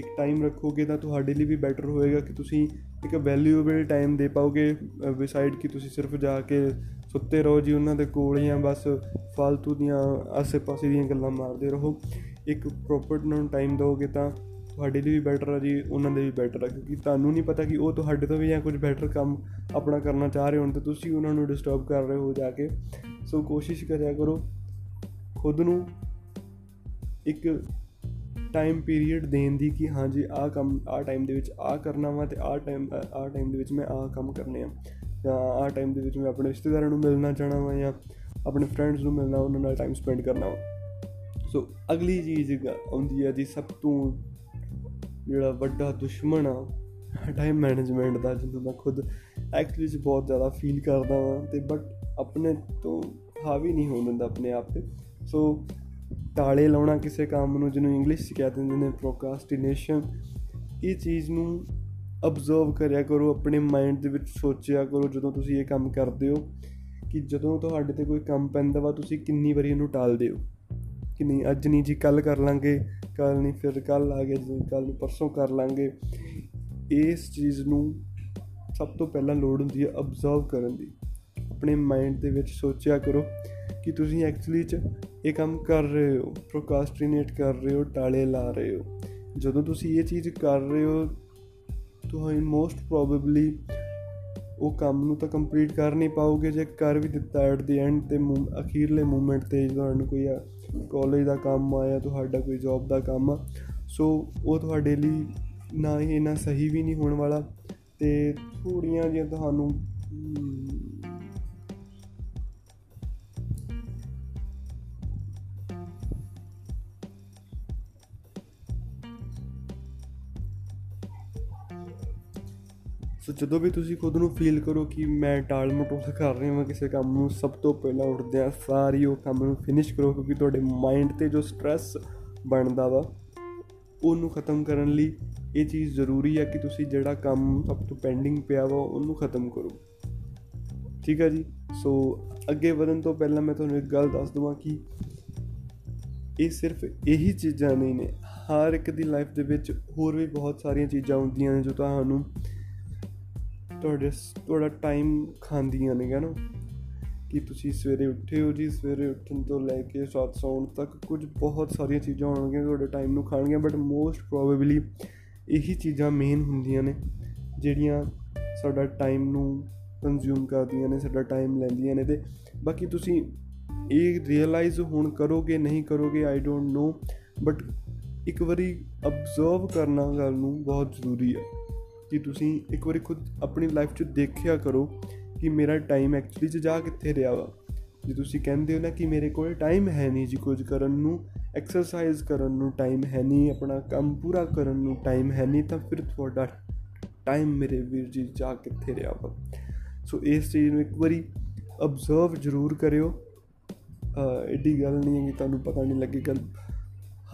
ਇੱਕ ਟਾਈਮ ਰੱਖੋਗੇ ਤਾਂ ਤੁਹਾਡੇ ਲਈ ਵੀ ਬੈਟਰ ਹੋਏਗਾ ਕਿ ਤੁਸੀਂ ਇੱਕ ਵੈਲਿਊਏਬਲ ਟਾਈਮ ਦੇ ਪਾਓਗੇ ਵਿਸਾਈਡ ਕਿ ਤੁਸੀਂ ਸਿਰਫ ਜਾ ਕੇ ਸੁੱਤੇ ਰਹੋ ਜੀ ਉਹਨਾਂ ਦੇ ਕੋਲ ਜਾਂ ਬਸ ਫालतू ਦੀਆਂ ਆਸੇ-ਪਾਸੇ ਦੀਆਂ ਗੱਲਾਂ ਮਾਰਦੇ ਰਹੋ। ਇੱਕ ਪ੍ਰੋਪਰ ਨੂੰ ਟਾਈਮ ਦਿਓਗੇ ਤਾਂ ਤੁਹਾਡੇ ਲਈ ਵੀ ਬੈਟਰ ਆ ਜੀ, ਉਹਨਾਂ ਦੇ ਵੀ ਬੈਟਰ ਆ, ਕਿਉਂਕਿ ਤੁਹਾਨੂੰ ਨਹੀਂ ਪਤਾ ਕਿ ਉਹ ਤੁਹਾਡੇ ਤੋਂ ਵੀ ਜਾਂ ਕੁਝ ਬੈਟਰ ਕੰਮ ਆਪਣਾ ਕਰਨਾ ਚਾਹ ਰਹੇ ਹੋਣ ਤੇ ਤੁਸੀਂ ਉਹਨਾਂ ਨੂੰ ਡਿਸਟਰਬ ਕਰ ਰਹੇ ਹੋ ਜਾ ਕੇ। ਸੋ ਕੋਸ਼ਿਸ਼ ਕਰਿਆ ਕਰੋ, ਖੁਦ ਨੂੰ ਇੱਕ ਟਾਈਮ ਪੀਰੀਅਡ ਦੇਣ ਦੀ ਕਿ ਹਾਂਜੀ ਆਹ ਕੰਮ, ਆਹ ਟਾਈਮ ਦੇ ਵਿੱਚ ਆਹ ਕਰਨਾ ਵਾ ਤੇ ਆਹ ਟਾਈਮ ਆਹ ਟਾਈਮ ਦੇ ਵਿੱਚ ਮੈਂ ਆਹ ਕੰਮ ਕਰਨੇ ਆ। ਜਾਂ ਆਹ ਟਾਈਮ ਦੇ ਵਿੱਚ ਮੈਂ ਆਪਣੇ ਰਿਸ਼ਤੇਦਾਰਾਂ ਨੂੰ ਮਿਲਣਾ ਚਾਹਣਾ ਵਾ ਜਾਂ ਆਪਣੇ ਫਰੈਂਡਸ ਨੂੰ ਮਿਲਣਾ, ਉਹਨਾਂ ਨਾਲ ਟਾਈਮ ਸਪੈਂਡ ਕਰਨਾ ਵਾ। ਸੋ ਅਗਲੀ ਚੀਜ਼ ਆਉਂਦੀ ਹੈ ਜੀ ਸਭ ਤੋਂ ਜਿਹੜਾ ਵੱਡਾ ਦੁਸ਼ਮਣ ਆ ਟਾਈਮ ਮੈਨੇਜਮੈਂਟ ਦਾ, ਜਿਹਨੂੰ ਮੈਂ ਖੁਦ ਐਕਚੁਅਲੀ ਚ ਬਹੁਤ ਜ਼ਿਆਦਾ ਫੀਲ ਕਰਦਾ ਹਾਂ ਤੇ ਬਟ ਆਪਣੇ ਤੋਂ ਹਾਵੀ ਨਹੀਂ ਹੋਣ ਦਿੰਦਾ ਆਪਣੇ ਆਪ ਤੇ। ਸੋ ਤਾਲੇ ਲਾਉਣਾ ਕਿਸੇ ਕੰਮ ਨੂੰ, ਜਿਹਨੂੰ ਇੰਗਲਿਸ਼ 'ਚ ਕਹਿ ਦਿੰਦੇ ਨੇ ਪ੍ਰੋਕਾਸਟੀਨੇਸ਼ਨ ਇਹ ਚੀਜ਼ ਨੂੰ ਅਬਜ਼ਰਵ ਕਰਿਆ ਕਰੋ, ਆਪਣੇ ਮਾਈਂਡ ਦੇ ਵਿੱਚ ਸੋਚਿਆ ਕਰੋ, ਜਦੋਂ ਤੁਸੀਂ ਇਹ ਕੰਮ ਕਰਦੇ ਹੋ ਕਿ ਜਦੋਂ ਤੁਹਾਡੇ ਤੇ ਕੋਈ ਕੰਮ ਪੈਂਦਾ ਵਾ, ਤੁਸੀਂ ਕਿੰਨੀ ਵਾਰੀ ਇਹਨੂੰ ਟਾਲਦੇ ਹੋ। ਕਿ ਨਹੀਂ, ਅੱਜ ਨਹੀਂ ਜੀ ਕੱਲ ਕਰ ਲਾਂਗੇ। ਕੱਲ ਨਹੀਂ, ਫਿਰ ਕੱਲ ਆ ਗਿਆ ਜੀ ਕੱਲ ਨੂੰ ਪਰਸੋਂ ਕਰ ਲਾਂਗੇ। ਇਸ ਚੀਜ਼ ਨੂੰ ਸਭ ਤੋਂ ਪਹਿਲਾਂ ਲੋੜ ਹੁੰਦੀ ਹੈ ਅਬਜ਼ਰਵ ਕਰਨ ਦੀ। ਆਪਣੇ ਮਾਈਂਡ ਦੇ ਵਿੱਚ ਸੋਚਿਆ ਕਰੋ ਕਿ ਤੁਸੀਂ ਐਕਚੁਅਲੀ ਚ ਇਹ ਕੰਮ ਕਰ ਰਹੇ ਹੋ ਪ੍ਰੋਕਾਸਟ੍ਰੀਨੇਟ ਕਰ ਰਹੇ ਹੋ, ਟਾਲੇ ਲਾ ਰਹੇ ਹੋ। ਜਦੋਂ ਤੁਸੀਂ ਇਹ ਚੀਜ਼ ਕਰ ਰਹੇ ਹੋ ਤੁਹਾਨੂੰ ਮੋਸਟ ਪ੍ਰੋਬੇਬਲੀ ਉਹ ਕੰਮ ਨੂੰ ਤਾਂ ਕੰਪਲੀਟ ਕਰ ਨਹੀਂ ਪਾਓਗੇ, ਜੇ ਕਰ ਵੀ ਦਿੱਤਾ ਐਟ ਦੀ ਐਂਡ ਤੇ ਅਖੀਰਲੇ ਮੂਮੈਂਟ ਤੇ ਤੁਹਾਨੂੰ ਕੋਈ ਕਾਲਜ ਦਾ ਕੰਮ ਆ ਜਾਂ ਤੁਹਾਡਾ ਕੋਈ ਜੌਬ ਦਾ ਕੰਮ ਆ। ਸੋ ਉਹ ਤੁਹਾਡੇ ਲਈ ਨਾ ਹੀ ਇਹਨਾਂ ਸਹੀ ਵੀ ਨਹੀਂ ਹੋਣ ਵਾਲਾ ਤੇ ਥੋੜੀਆਂ ਜਿਹੀਆਂ ਤੁਹਾਨੂੰ ਜਦੋਂ ਵੀ ਤੁਸੀਂ ਖੁਦ ਨੂੰ ਫੀਲ ਕਰੋ ਕਿ ਮੈਂ ਟਾਲ ਮਟੋਲ ਕਰ ਰਿਹਾ ਹਾਂ ਕਿਸੇ ਕੰਮ ਨੂੰ, ਸਭ ਤੋਂ ਪਹਿਲਾਂ ਉੱਠਦੇ ਆ ਸਾਰੀ ਉਹ ਕੰਮ ਨੂੰ ਫਿਨਿਸ਼ ਕਰੋ ਕਿਉਂਕਿ ਤੁਹਾਡੇ ਮਾਈਂਡ ਤੇ ਜੋ ਸਟ्रेस ਬਣਦਾ ਵਾ, ਉਹਨੂੰ ਖਤਮ ਕਰਨ ਲਈ ਇਹ ਚੀਜ਼ ਜ਼ਰੂਰੀ ਹੈ ਕਿ ਤੁਸੀਂ ਜਿਹੜਾ ਕੰਮ ਸਭ ਤੋਂ ਪੈਂਡਿੰਗ ਪਿਆ ਵਾ, ਉਹਨੂੰ ਖਤਮ ਕਰੋ। ਠੀਕ ਹੈ ਜੀ? ਸੋ ਅੱਗੇ ਵਧਣ ਤੋਂ ਪਹਿਲਾਂ ਮੈਂ ਤੁਹਾਨੂੰ ਇੱਕ ਗੱਲ ਦੱਸ ਦਵਾਂ ਕਿ ਇਹ ਸਿਰਫ ਇਹੀ ਚੀਜ਼ਾਂ ਨਹੀਂ ਨੇ, ਹਰ ਇੱਕ ਦੀ ਲਾਈਫ ਦੇ ਵਿੱਚ ਹੋਰ ਵੀ ਬਹੁਤ ਸਾਰੀਆਂ ਚੀਜ਼ਾਂ ਹੁੰਦੀਆਂ ਨੇ ਜੋ ਤੁਹਾਨੂੰ ਤੁਹਾਡੇ ਤੁਹਾਡਾ ਟਾਈਮ ਖਾਂਦੀਆਂ ਨੇ ਨਾ। ਕਿ ਤੁਸੀਂ ਸਵੇਰੇ ਉੱਠੇ ਹੋ ਜੀ, ਸਵੇਰੇ ਉੱਠਣ ਤੋਂ ਲੈ ਕੇ ਰਾਤ ਸੌਣ ਤੱਕ ਕੁਝ ਬਹੁਤ ਸਾਰੀਆਂ ਚੀਜ਼ਾਂ ਹੋਣਗੀਆਂ ਤੁਹਾਡੇ ਟਾਈਮ ਨੂੰ ਖਾਣਗੀਆਂ ਬਟ ਮੋਸਟ ਪ੍ਰੋਬੇਬਲੀ ਇਹੀ ਚੀਜ਼ਾਂ ਮੇਨ ਹੁੰਦੀਆਂ ਨੇ, ਜਿਹੜੀਆਂ ਸਾਡਾ ਟਾਈਮ ਨੂੰ ਕੰਜ਼ਿਊਮ ਕਰਦੀਆਂ ਨੇ, ਸਾਡਾ ਟਾਈਮ ਲੈਂਦੀਆਂ ਨੇ ਤੇ ਬਾਕੀ ਤੁਸੀਂ ਇਹ ਰੀਅਲਾਈਜ਼ ਹੁਣ ਕਰੋਗੇ, ਨਹੀਂ ਕਰੋਗੇ ਆਈ ਡੋਨਟ ਨੋ ਬਟ ਇੱਕ ਵਾਰੀ ਅਬਜ਼ਰਵ ਕਰਨਾ ਗੱਲ ਨੂੰ ਬਹੁਤ ਜ਼ਰੂਰੀ ਹੈ। ਕਿ ਤੁਸੀਂ ਇੱਕ ਵਾਰੀ ਖੁਦ ਆਪਣੀ ਲਾਈਫ 'ਚ ਦੇਖਿਆ ਕਰੋ ਕਿ ਮੇਰਾ ਟਾਈਮ ਐਕਚੁਅਲੀ 'ਚ ਜਾ ਕਿੱਥੇ ਰਿਹਾ ਵਾ। ਜੇ ਤੁਸੀਂ ਕਹਿੰਦੇ ਹੋ ਨਾ ਕਿ ਮੇਰੇ ਕੋਲ ਟਾਈਮ ਹੈ ਨਹੀਂ ਜੀ ਕੁਝ ਕਰਨ ਨੂੰ ਐਕਸਰਸਾਈਜ਼ ਕਰਨ ਨੂੰ ਟਾਈਮ ਹੈ ਨਹੀਂ, ਆਪਣਾ ਕੰਮ ਪੂਰਾ ਕਰਨ ਨੂੰ ਟਾਈਮ ਹੈ ਨਹੀਂ, ਤਾਂ ਫਿਰ ਤੁਹਾਡਾ ਟਾਈਮ ਮੇਰੇ ਵੀਰ ਜੀ ਜਾ ਕਿੱਥੇ ਰਿਹਾ ਵਾ। ਸੋ ਇਸ ਚੀਜ਼ ਨੂੰ ਇੱਕ ਵਾਰੀ ਅਬਜ਼ਰਵ ਜ਼ਰੂਰ ਕਰਿਓ। ਐਡੀ ਗੱਲ ਨਹੀਂ ਹੈ ਕਿ ਤੁਹਾਨੂੰ ਪਤਾ ਨਹੀਂ ਲੱਗੇਗਾ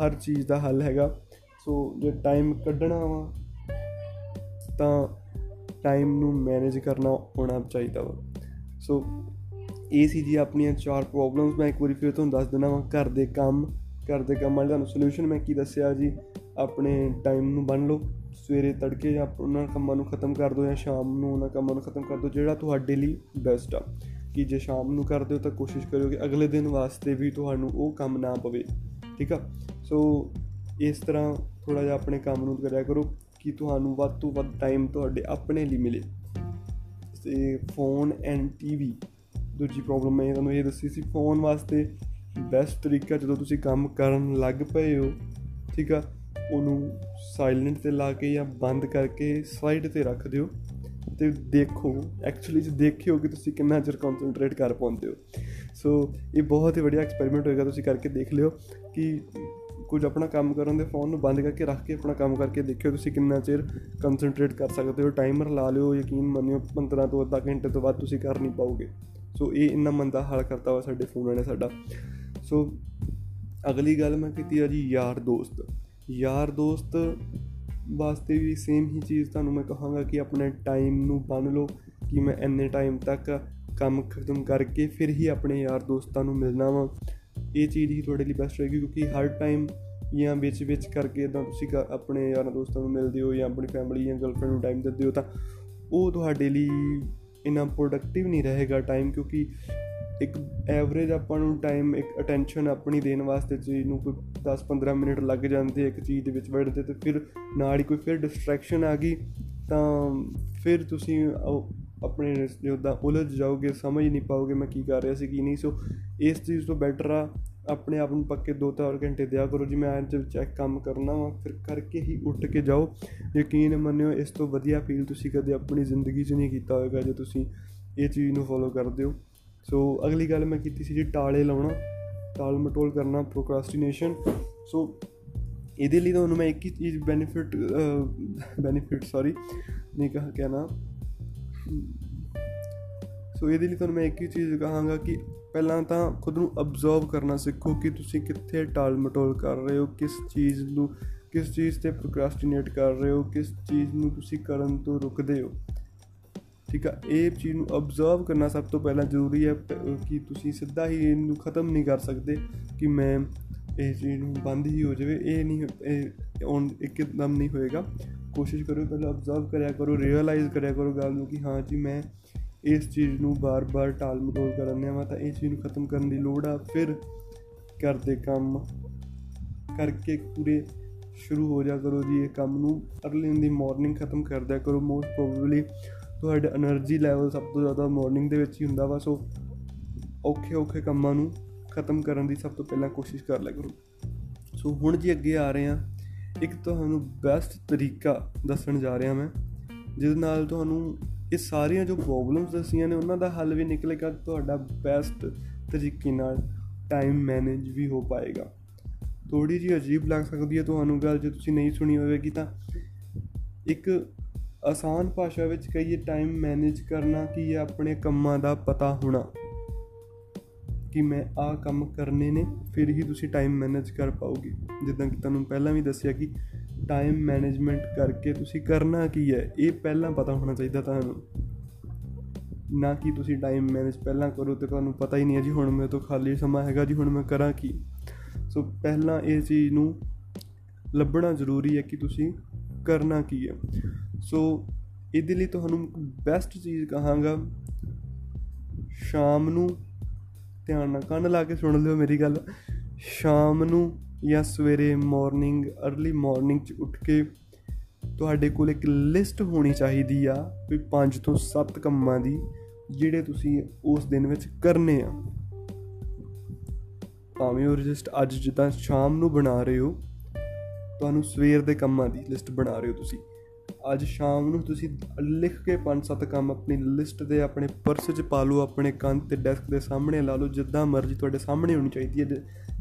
ਹਰ ਚੀਜ਼ ਦਾ ਹੱਲ ਹੈਗਾ। ਸੋ ਜੇ ਟਾਈਮ ਕੱਢਣਾ ਵਾ ਤਾਂ ਟਾਈਮ ਨੂੰ ਮੈਨੇਜ ਕਰਨਾ ਆਉਣਾ ਚਾਹੀਦਾ ਵਾ। ਸੋ ਇਹ ਸੀ ਜੀ ਆਪਣੀਆਂ ਚਾਰ ਪ੍ਰੋਬਲਮਸ ਮੈਂ ਇੱਕ ਵਾਰੀ ਫਿਰ ਤੁਹਾਨੂੰ ਦੱਸ ਦਿੰਦਾ ਵਾਂ, ਘਰ ਦੇ ਕੰਮ, ਘਰ ਦੇ ਕੰਮਾਂ ਦਾ ਤੁਹਾਨੂੰ ਸੋਲੂਸ਼ਨ ਮੈਂ ਕੀ ਦੱਸਿਆ ਜੀ? ਆਪਣੇ ਟਾਈਮ ਨੂੰ ਬੰਨ ਲਓ। ਸਵੇਰੇ ਤੜਕੇ ਜਾਂ ਉਹਨਾਂ ਕੰਮਾਂ ਨੂੰ ਖਤਮ ਕਰ ਦਿਓ ਜਾਂ ਸ਼ਾਮ ਨੂੰ ਉਹਨਾਂ ਕੰਮਾਂ ਨੂੰ ਖਤਮ ਕਰ ਦਿਓ, ਜਿਹੜਾ ਤੁਹਾਡੇ ਲਈ ਬੈਸਟ ਆ। ਕਿ ਜੇ ਸ਼ਾਮ ਨੂੰ ਕਰਦੇ ਹੋ ਤਾਂ ਕੋਸ਼ਿਸ਼ ਕਰਿਓ ਕਿ ਅਗਲੇ ਦਿਨ ਵਾਸਤੇ ਵੀ ਤੁਹਾਨੂੰ ਉਹ ਕੰਮ ਨਾ ਪਵੇ। ਠੀਕ ਆ? ਸੋ ਇਸ ਤਰ੍ਹਾਂ ਥੋੜਾ ਜਿਹਾ ਆਪਣੇ ਕੰਮ ਨੂੰ ਕਰਿਆ ਕਰੋ। ਕਿ ਤੁਹਾਨੂੰ ਵੱਧ ਤੋਂ ਵੱਧ ਟਾਈਮ ਤੁਹਾਡੇ ਆਪਣੇ ਲਈ ਮਿਲੇ। ਤੇ ਫੋਨ ਐਂਡ ਟੀਵੀ ਦੂਜੀ ਪ੍ਰੋਬਲਮ ਮੈਂ ਤੁਹਾਨੂੰ ਇਹ ਦੱਸੀ ਸੀ ਫੋਨ ਵਾਸਤੇ ਬੈਸਟ ਤਰੀਕਾ ਜਦੋਂ ਤੁਸੀਂ ਕੰਮ ਕਰਨ ਲੱਗ ਪਏ ਹੋ, ਠੀਕ ਆ, ਉਹਨੂੰ ਸਾਇਲੈਂਟ ਤੇ ਲਾ ਕੇ ਜਾਂ ਬੰਦ ਕਰਕੇ ਸਾਈਡ ਤੇ ਰੱਖ ਦਿਓ ਤੇ ਦੇਖੋ ਐਕਚੁਅਲੀ ਜੇ ਦੇਖਿਓ ਕਿ ਤੁਸੀਂ ਕਿੰਨਾ ਚਿਰ ਕਨਸੈਂਟਰੇਟ ਕਰ ਪਾਉਂਦੇ ਹੋ। ਸੋ ਇਹ ਬਹੁਤ ਹੀ ਵਧੀਆ ਐਕਸਪੈਰੀਮੈਂਟ ਹੋਏਗਾ, ਤੁਸੀਂ ਕਰਕੇ ਦੇਖ ਲਿਓ ਕਿ ਕੁਝ ਆਪਣਾ ਕੰਮ ਕਰਨ ਦੇ ਫੋਨ ਨੂੰ ਬੰਦ ਕਰਕੇ ਰੱਖ ਕੇ ਆਪਣਾ ਕੰਮ ਕਰਕੇ ਦੇਖਿਓ, ਤੁਸੀਂ ਕਿੰਨਾ ਚਿਰ ਕਨਸੈਂਟਰੇਟ ਕਰ ਸਕਦੇ ਹੋ। ਟਾਈਮਰ ਲਾ ਲਿਓ, ਯਕੀਨ ਮੰਨਿਓ 15 ਤੋਂ ਅੱਧਾ ਘੰਟੇ ਤੋਂ ਬਾਅਦ ਤੁਸੀਂ ਕਰ ਨਹੀਂ ਪਾਓਗੇ। ਸੋ ਇਹ ਇੰਨਾ ਮੰਦਾ ਹਾਲ ਕਰਤਾ ਵਾ ਸਾਡੇ ਫੋਨਾਂ ਨੇ ਸਾਡਾ। ਸੋ ਅਗਲੀ ਗੱਲ ਮੈਂ ਕੀਤੀ ਆ ਜੀ ਯਾਰ ਦੋਸਤ। ਯਾਰ ਦੋਸਤ ਵਾਸਤੇ ਵੀ ਸੇਮ ਹੀ ਚੀਜ਼ ਤੁਹਾਨੂੰ ਮੈਂ ਕਹਾਂਗਾ ਕਿ ਆਪਣੇ ਟਾਈਮ ਨੂੰ ਬੰਨ ਲਓ, ਕਿ ਮੈਂ ਇੰਨੇ ਟਾਈਮ ਤੱਕ ਕੰਮ ਖਤਮ ਕਰਕੇ ਫਿਰ ਹੀ ਆਪਣੇ ਯਾਰ ਦੋਸਤਾਂ ਨੂੰ ਮਿਲਣਾ ਵਾ। ਇਹ ਚੀਜ਼ ਹੀ ਤੁਹਾਡੇ ਲਈ ਬੈਸਟ ਰਹੇਗੀ ਕਿਉਂਕਿ ਹਰ ਟਾਈਮ ਜਾਂ ਵਿੱਚ ਵਿੱਚ ਕਰਕੇ ਇਦਾਂ ਤੁਸੀਂ ਆਪਣੇ ਯਾਰਾਂ ਦੋਸਤਾਂ ਨੂੰ ਮਿਲਦੇ ਹੋ ਜਾਂ ਆਪਣੀ ਫੈਮਿਲੀ ਜਾਂ ਗਰਲਫ੍ਰੈਂਡ ਨੂੰ ਟਾਈਮ ਦਿੰਦੇ ਹੋ ਤਾਂ ਉਹ ਤੁਹਾਡੇ ਲਈ ਇਨਾ ਪ੍ਰੋਡਕਟਿਵ ਨਹੀਂ ਰਹੇਗਾ ਟਾਈਮ ਕਿਉਂਕਿ ਇੱਕ ਐਵਰੇਜ ਆਪਾਂ ਨੂੰ ਟਾਈਮ ਇੱਕ ਅਟੈਂਸ਼ਨ ਆਪਣੀ ਦੇਣ ਵਾਸਤੇ ਚੀਜ਼ ਨੂੰ ਕੋਈ 10-15 ਮਿੰਟ ਲੱਗ ਜਾਂਦੇ ਇੱਕ ਚੀਜ਼ ਦੇ ਵਿੱਚ ਵੜਦੇ ਤੇ ਫਿਰ ਨਾਲ ਹੀ ਕੋਈ ਫਿਰ ਡਿਸਟਰੈਕਸ਼ਨ ਆ ਗਈ ਤਾਂ ਫਿਰ ਤੁਸੀਂ ਆਪਣੇ ਰਸਤੇ ਉਦਾਂ ਉਲਝ ਜਾਓਗੇ, ਸਮਝ ਨਹੀਂ ਪਾਓਗੇ ਮੈਂ ਕੀ ਕਰ ਰਿਹਾ ਸੀ, ਕੀ ਨਹੀਂ। ਸੋ ਇਸ ਚੀਜ਼ ਤੋਂ ਬੈਟਰ ਆ, ਆਪਣੇ ਆਪ ਨੂੰ ਪੱਕੇ 2-4 ਘੰਟੇ ਦਿਆ ਕਰੋ। ਜੀ ਮੈਂ ਅੱਜ ਚੈੱਕ ਕੰਮ ਕਰਨਾ ਵਾ, ਫਿਰ ਕਰਕੇ ਹੀ ਉੱਠ ਕੇ ਜਾਓ। ਯਕੀਨ ਮੰਨਿਓ, ਇਸ ਤੋਂ ਵਧੀਆ ਫੀਲ ਤੁਸੀਂ ਕਦੇ ਆਪਣੀ ਜ਼ਿੰਦਗੀ 'ਚ ਨਹੀਂ ਕੀਤਾ ਹੋਵੇਗਾ ਜੇ ਤੁਸੀਂ ਇਹ ਚੀਜ਼ ਨੂੰ ਫੋਲੋ ਕਰਦੇ ਹੋ। ਸੋ ਅਗਲੀ ਗੱਲ ਮੈਂ ਕੀਤੀ ਸੀ ਜੀ, ਟਾਲੇ ਲਾਉਣਾ, ਟਾਲ ਮਟੋਲ ਕਰਨਾ ਪ੍ਰੋਕ੍ਰਾਸਟੀਨੇਸ਼ਨ ਸੋ ਇਹਦੇ ਲਈ ਤੁਹਾਨੂੰ ਮੈਂ ਇੱਕ ਹੀ ਚੀਜ਼ ਬੈਨੀਫਿਟ ਬੈਨੀਫਿਟ ਸੌਰੀ ਨਹੀਂ ਕਹਾ ਕਹਿਣਾ। ਸੋ ਇਹਦੇ ਲਈ ਤੁਹਾਨੂੰ ਮੈਂ ਇੱਕ ਹੀ ਚੀਜ਼ ਕਹਾਂਗਾ ਕਿ ਪਹਿਲਾਂ ਤਾਂ ਖੁਦ ਨੂੰ ਅਬਜ਼ਰਵ ਕਰਨਾ ਸਿੱਖੋ ਕਿ ਤੁਸੀਂ ਕਿੱਥੇ ਟਾਲ ਮਟੋਲ ਕਰ ਰਹੇ ਹੋ, ਕਿਸ ਚੀਜ਼ ਨੂੰ, ਕਿਸ ਚੀਜ਼ ਤੇ ਪ੍ਰੋਕ੍ਰਾਸਟੀਨੇਟ ਕਰ ਰਹੇ ਹੋ, ਕਿਸ ਚੀਜ਼ ਨੂੰ ਤੁਸੀਂ ਕਰਨ ਤੋਂ ਰੁਕਦੇ ਹੋ। ਠੀਕ ਆ, ਇਹ ਚੀਜ਼ ਨੂੰ ਅਬਜ਼ਰਵ ਕਰਨਾ ਸਭ ਤੋਂ ਪਹਿਲਾਂ ਜ਼ਰੂਰੀ ਹੈ ਕਿ ਤੁਸੀਂ ਸਿੱਧਾ ਹੀ ਇਹਨੂੰ ਖਤਮ ਨਹੀਂ ਕਰ ਸਕਦੇ ਕਿ ਮੈਂ ਇਹ ਚੀਜ਼ ਨੂੰ ਬੰਦ ਹੀ ਹੋ ਜਾਵੇ, ਇਹ ਨਹੀਂ, ਇਹ ਔਨ ਇੱਕਦਮ ਨਹੀਂ ਹੋਏਗਾ। ਕੋਸ਼ਿਸ਼ ਕਰੋ ਪਹਿਲਾਂ ਅਬਜ਼ਰਵ ਕਰਿਆ ਕਰੋ ਰੀਅਲਾਈਜ਼ ਕਰਿਆ ਕਰੋ ਗੱਲ ਨੂੰ ਕਿ ਹਾਂ ਜੀ ਮੈਂ ਇਸ ਚੀਜ਼ ਨੂੰ ਬਾਰ-ਬਾਰ ਟਾਲ ਮਟੋਲ ਕਰਨ ਦੇ ਆ ਤਾਂ ਇਸ ਚੀਜ਼ ਨੂੰ ਖਤਮ ਕਰਨ ਦੀ ਲੋੜ ਆ। ਫਿਰ ਕਰਦੇ ਕੰਮ ਕਰਕੇ ਪੂਰੇ ਸ਼ੁਰੂ ਹੋ ਜਾ ਕਰੋ ਜੀ ਇਹ ਕੰਮ ਨੂੰ। ਅਰਲੀ ਇਨ ਦੀ ਮਾਰਨਿੰਗ ਖਤਮ ਕਰਦਿਆ ਕਰੋ। ਮੋਸਟ ਪ੍ਰੋਬਬਲੀ ਤੁਹਾਡਾ એનર્ਜੀ ਲੈਵਲ ਸਭ ਤੋਂ ਜ਼ਿਆਦਾ ਮਾਰਨਿੰਗ ਦੇ ਵਿੱਚ ਹੀ ਹੁੰਦਾ ਵਾ, ਸੋ ਔਖੇ ਔਖੇ ਕੰਮਾਂ ਨੂੰ ਖਤਮ ਕਰਨ ਦੀ ਸਭ ਤੋਂ ਪਹਿਲਾਂ ਕੋਸ਼ਿਸ਼ ਕਰ ਲਿਆ ਕਰੋ। ਸੋ ਹੁਣ ਜੀ ਅੱਗੇ ਆ ਰਹੇ ਆ ਇੱਕ ਤੁਹਾਨੂੰ ਬੈਸਟ ਤਰੀਕਾ ਦੱਸਣ ਜਾ ਰਿਹਾ ਮੈਂ ਜਿਸ ਨਾਲ ਤੁਹਾਨੂੰ ਇਹ ਸਾਰੀਆਂ ਜੋ ਪ੍ਰੋਬਲਮਸ ਦਸੀਆਂ ਨੇ, ਉਹਨਾਂ ਦਾ ਹੱਲ ਵੀ ਨਿਕਲੇਗਾ, ਤੁਹਾਡਾ ਬੈਸਟ ਤਰੀਕੇ ਨਾਲ ਟਾਈਮ ਮੈਨੇਜ ਵੀ ਹੋ ਪਾਏਗਾ। ਥੋੜੀ ਜੀ ਅਜੀਬ ਲੱਗ ਸਕਦੀ ਹੈ ਤੁਹਾਨੂੰ ਗੱਲ, ਜੇ ਤੁਸੀਂ ਨਹੀਂ ਸੁਣੀ ਹੋਵੇਗੀ ਤਾਂ। ਇੱਕ ਆਸਾਨ ਭਾਸ਼ਾ ਵਿੱਚ ਕਹੀਏ ਟਾਈਮ ਮੈਨੇਜ ਕਰਨਾ ਕੀ ਹੈ ਆਪਣੇ ਕੰਮਾਂ ਦਾ ਪਤਾ ਹੋਣਾ। ਕਿ ਮੈਂ ਆਹ ਕੰਮ ਕਰਨੇ ਨੇ, ਫਿਰ ਹੀ ਤੁਸੀਂ ਟਾਈਮ ਮੈਨੇਜ ਕਰ ਪਾਓਗੇ। ਜਿੱਦਾਂ ਕਿ ਤੁਹਾਨੂੰ ਪਹਿਲਾਂ ਵੀ ਦੱਸਿਆ ਕਿ ਟਾਈਮ ਮੈਨੇਜਮੈਂਟ ਕਰਕੇ ਤੁਸੀਂ ਕਰਨਾ ਕੀ ਹੈ, ਇਹ ਪਹਿਲਾਂ ਪਤਾ ਹੋਣਾ ਚਾਹੀਦਾ ਤੁਹਾਨੂੰ। ਨਾ ਕਿ ਤੁਸੀਂ ਟਾਈਮ ਮੈਨੇਜ ਪਹਿਲਾਂ ਕਰੋ ਤੇ ਤੁਹਾਨੂੰ ਪਤਾ ਹੀ ਨਹੀਂ ਹੈ ਜੀ ਹੁਣ ਮੇਰੇ ਤੋਂ ਖਾਲੀ ਸਮਾਂ ਹੈਗਾ ਜੀ, ਹੁਣ ਮੈਂ ਕਰਾਂ ਕੀ। ਸੋ ਪਹਿਲਾਂ ਇਹ ਚੀਜ਼ ਨੂੰ ਲੱਭਣਾ ਜ਼ਰੂਰੀ ਹੈ ਕਿ ਤੁਸੀਂ ਕਰਨਾ ਕੀ ਹੈ। ਸੋ ਇਹਦੇ ਲਈ ਤੁਹਾਨੂੰ ਬੈਸਟ ਚੀਜ਼ ਕਹਾਂਗਾ, ਸ਼ਾਮ ਨੂੰ ਧਿਆਨ ਨਾਲ ਕੰਨ ਲਾ ਕੇ ਸੁਣ ਲਿਓ ਮੇਰੀ ਗੱਲ। ਸ਼ਾਮ ਨੂੰ ਜਾਂ ਸਵੇਰੇ ਮਾਰਨਿੰਗ अर्ਲੀ ਮਾਰਨਿੰਗ 'ਚ ਉੱਠ ਕੇ ਤੁਹਾਡੇ ਕੋਲ ਇੱਕ ਲਿਸਟ ਹੋਣੀ ਚਾਹੀਦੀ ਆ ਵੀ 5 ਤੋਂ 7 ਕੰਮਾਂ ਦੀ, ਜਿਹੜੇ ਤੁਸੀਂ ਉਸ ਦਿਨ ਵਿੱਚ ਕਰਨੇ ਆ। ਭਾਵੇਂ ਉਹ ਰਜਿਸਟ ਅੱਜ ਜਿੱਦਾਂ ਸ਼ਾਮ ਨੂੰ ਬਣਾ ਰਹੇ ਹੋ, ਤੁਹਾਨੂੰ ਸਵੇਰ ਦੇ ਕੰਮਾਂ ਦੀ ਲਿਸਟ ਬਣਾ ਰਹੇ ਹੋ ਤੁਸੀਂ। ਅੱਜ ਸ਼ਾਮ ਨੂੰ ਤੁਸੀਂ ਲਿਖ ਕੇ ਪੰਜ ਸੱਤ ਕੰਮ ਆਪਣੀ ਲਿਸਟ ਦੇ ਆਪਣੇ ਪਰਸ 'ਚ ਪਾ ਲਓ, ਆਪਣੇ ਕੰਨ ਤੇ ਡੈਸਕ ਦੇ ਸਾਹਮਣੇ ਲਾ ਲਓ, ਜਿੱਦਾਂ ਮਰਜ਼ੀ ਤੁਹਾਡੇ ਸਾਹਮਣੇ ਹੋਣੀ ਚਾਹੀਦੀ ਹੈ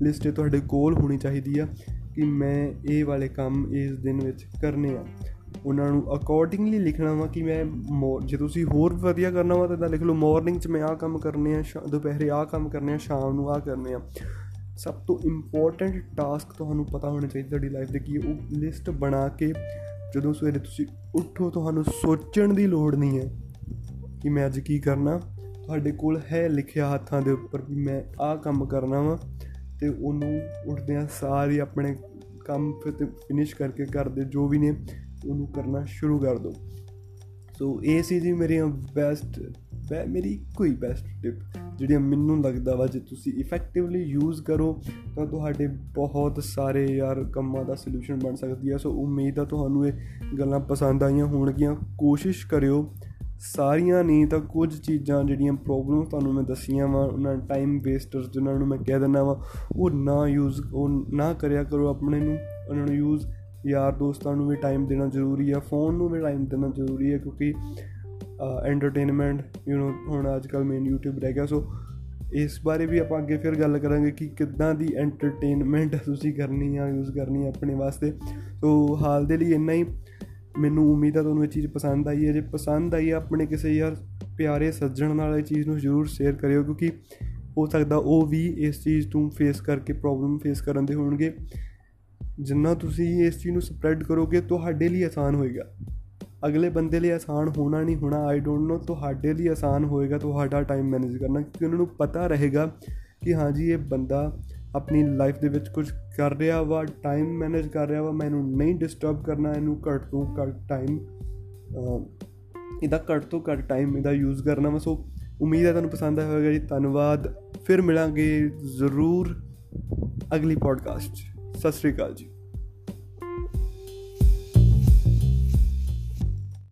ਲਿਸਟ ਤੁਹਾਡੇ ਕੋਲ ਹੋਣੀ ਚਾਹੀਦੀ ਆ ਕਿ ਮੈਂ ਇਹ ਵਾਲੇ ਕੰਮ ਇਸ ਦਿਨ ਵਿੱਚ ਕਰਨੇ ਆ। ਉਹਨਾਂ ਨੂੰ ਅਕੋਰਡਿੰਗਲੀ ਲਿਖਣਾ ਵਾ ਕਿ ਮੈਂ ਜੇ ਤੁਸੀਂ ਹੋਰ ਵਧੀਆ ਕਰਨਾ ਵਾ ਤਾਂ ਲਿਖ ਲਓ ਮਾਰਨਿੰਗ 'ਚ ਮੈਂ ਆਹ ਕੰਮ ਕਰਨੇ ਆ ਦੁਪਹਿਰੇ ਆਹ ਕੰਮ ਕਰਨੇ ਆ, ਸ਼ਾਮ ਨੂੰ ਆਹ ਕਰਨੇ ਆ। ਸਭ ਤੋਂ ਇੰਪੋਰਟੈਂਟ ਟਾਸਕ ਤੁਹਾਨੂੰ ਪਤਾ ਹੋਣਾ ਚਾਹੀਦਾ ਤੁਹਾਡੀ ਲਾਈਫ ਦੇ ਕੀ ਉਹ ਲਿਸਟ ਬਣਾ ਕੇ ਜਦੋਂ ਸਵੇਰੇ ਤੁਸੀਂ ਉੱਠੋ, ਤੁਹਾਨੂੰ ਸੋਚਣ ਦੀ ਲੋੜ ਨਹੀਂ ਹੈ ਕਿ ਮੈਂ ਅੱਜ ਕੀ ਕਰਨਾ। ਤੁਹਾਡੇ ਕੋਲ ਹੈ ਲਿਖਿਆ ਹੱਥਾਂ ਦੇ ਉੱਪਰ ਵੀ ਮੈਂ ਆਹ ਕੰਮ ਕਰਨਾ ਵਾ ਤੇ ਉਹਨੂੰ ਉੱਠਦਿਆਂ ਸਾਰੀ ਆਪਣੇ ਕੰਮ ਫਿਰ ਫਿਨਿਸ਼ ਕਰਕੇ ਕਰਦੇ ਜੋ ਵੀ ਨੇ, ਉਹਨੂੰ ਕਰਨਾ ਸ਼ੁਰੂ ਕਰ ਦਿਓ। ਸੋ ਇਹ ਸੀ ਜੀ ਮੇਰੀ ਬੈਸਟ ਮੇਰੀ ਕੋਈ ਬੈਸਟ ਟਿਪ ਜਿਹੜੀ ਮੈਨੂੰ ਲੱਗਦਾ ਵਾ ਜੇ ਤੁਸੀਂ ਇਫੈਕਟਿਵਲੀ ਯੂਜ਼ ਕਰੋ, ਤਾਂ ਤੁਹਾਡੇ ਬਹੁਤ ਸਾਰੇ ਯਾਰ ਕੰਮਾਂ ਦਾ ਸੋਲੂਸ਼ਨ ਬਣ ਸਕਦੀ ਹੈ। ਸੋ ਉਮੀਦ ਆ ਤੁਹਾਨੂੰ ਇਹ ਗੱਲਾਂ ਪਸੰਦ ਆਈਆਂ ਹੋਣਗੀਆਂ। ਕੋਸ਼ਿਸ਼ ਕਰਿਓ, ਸਾਰੀਆਂ ਨਹੀਂ ਤਾਂ ਕੁਝ ਚੀਜ਼ਾਂ ਜਿਹੜੀਆਂ ਪ੍ਰੋਬਲਮਸ ਤੁਹਾਨੂੰ ਮੈਂ ਦੱਸੀਆਂ ਵਾ, ਉਹਨਾਂ ਟਾਈਮ ਵੇਸਟਰਸ ਜਿਨ੍ਹਾਂ ਨੂੰ ਮੈਂ ਕਹਿ ਦਿੰਦਾ ਵਾ, ਉਹ ਨਾ ਯੂਜ਼ ਉਹ ਨਾ ਕਰਿਆ ਕਰੋ ਆਪਣੇ ਨੂੰ। ਉਹਨਾਂ ਨੂੰ ਯੂਜ਼ ਯਾਰ ਦੋਸਤਾਂ ਨੂੰ ਵੀ ਟਾਈਮ ਦੇਣਾ ਜ਼ਰੂਰੀ ਹੈ ਫੋਨ ਨੂੰ ਵੀ ਟਾਈਮ ਦੇਣਾ ਜ਼ਰੂਰੀ ਹੈ ਕਿਉਂਕਿ ਐਂਟਰਟੇਨਮੈਂਟ ਯੂ نو ਹੁਣ ਅੱਜ ਕੱਲ ਮੇਨ YouTube ਰਹਿ ਗਿਆ ਸੋ ਇਸ ਬਾਰੇ ਵੀ ਆਪਾਂ ਅੱਗੇ ਫਿਰ ਗੱਲ ਕਰਾਂਗੇ ਕਿ ਕਿੱਦਾਂ ਦੀ ਐਂਟਰਟੇਨਮੈਂਟ [LAUGHS] ਤੁਸੀਂ ਕਰਨੀ ਆ ਯੂਜ਼ ਕਰਨੀ ਆ ਆਪਣੇ ਵਾਸਤੇ। ਸੋ ਹਾਲ ਦੇ ਲਈ ਇੰਨਾ ਹੀ। ਮੈਨੂੰ ਉਮੀਦ ਆ ਤੁਹਾਨੂੰ ਇਹ ਚੀਜ਼ ਪਸੰਦ ਆਈ ਹੈ। ਜੇ ਪਸੰਦ ਆਈ ਆਪਣੇ ਕਿਸੇ ਯਾਰ ਪਿਆਰੇ ਸੱਜਣ ਨਾਲ ਇਹ ਚੀਜ਼ ਨੂੰ ਜ਼ਰੂਰ ਸ਼ੇਅਰ ਕਰਿਓ, ਕਿਉਂਕਿ ਹੋ ਸਕਦਾ ਉਹ ਵੀ ਇਸ ਚੀਜ਼ ਨੂੰ ਫੇਸ ਕਰਕੇ ਪ੍ਰੋਬਲਮ ਫੇਸ ਕਰਨ ਦੇ ਹੋਣਗੇ। ਜਿੰਨਾ ਤੁਸੀਂ ਇਸ ਚੀਜ਼ ਨੂੰ ਸਪਰੈਡ ਕਰੋਗੇ, ਤੁਹਾਡੇ ਲਈ ਆਸਾਨ ਹੋਏਗਾ। ਅਗਲੇ ਬੰਦੇ ਲਈ ਆਸਾਨ ਹੋਣਾ ਨਹੀਂ ਹੋਣਾ ਆਈ ਡੋਨਟ ਨੋ ਤੁਹਾਡੇ ਲਈ ਆਸਾਨ ਹੋਏਗਾ, ਤੁਹਾਡਾ ਟਾਈਮ ਮੈਨੇਜ ਕਰਨਾ, ਕਿਉਂਕਿ ਉਹਨਾਂ ਨੂੰ ਪਤਾ ਰਹੇਗਾ ਕਿ ਹਾਂ ਜੀ, ਇਹ ਬੰਦਾ ਆਪਣੀ ਲਾਈਫ ਦੇ ਵਿੱਚ ਕੁਝ ਕਰ ਰਿਹਾ ਵਾ ਟਾਈਮ ਮੈਨੇਜ ਕਰ ਰਿਹਾ ਵਾ ਮੈਨੂੰ ਨਹੀਂ ਡਿਸਟਰਬ ਕਰਨਾ, ਇਹਨੂੰ ਘੱਟ ਤੋਂ ਘੱਟ ਟਾਈਮ ਇਹਦਾ ਘੱਟ ਤੋਂ ਘੱਟ ਟਾਈਮ ਇਹਦਾ ਯੂਜ਼ ਕਰਨਾ ਵਾ। ਸੋ ਉਮੀਦ ਹੈ ਤੁਹਾਨੂੰ ਪਸੰਦ ਆਇਆ ਹੋਵੇਗਾ ਜੀ, ਧੰਨਵਾਦ, ਫਿਰ ਮਿਲਾਂਗੇ ਜ਼ਰੂਰ ਅਗਲੀ ਪੋਡਕਾਸਟ ਸਤਿ ਸ੍ਰੀ ਅਕਾਲ ਜੀ।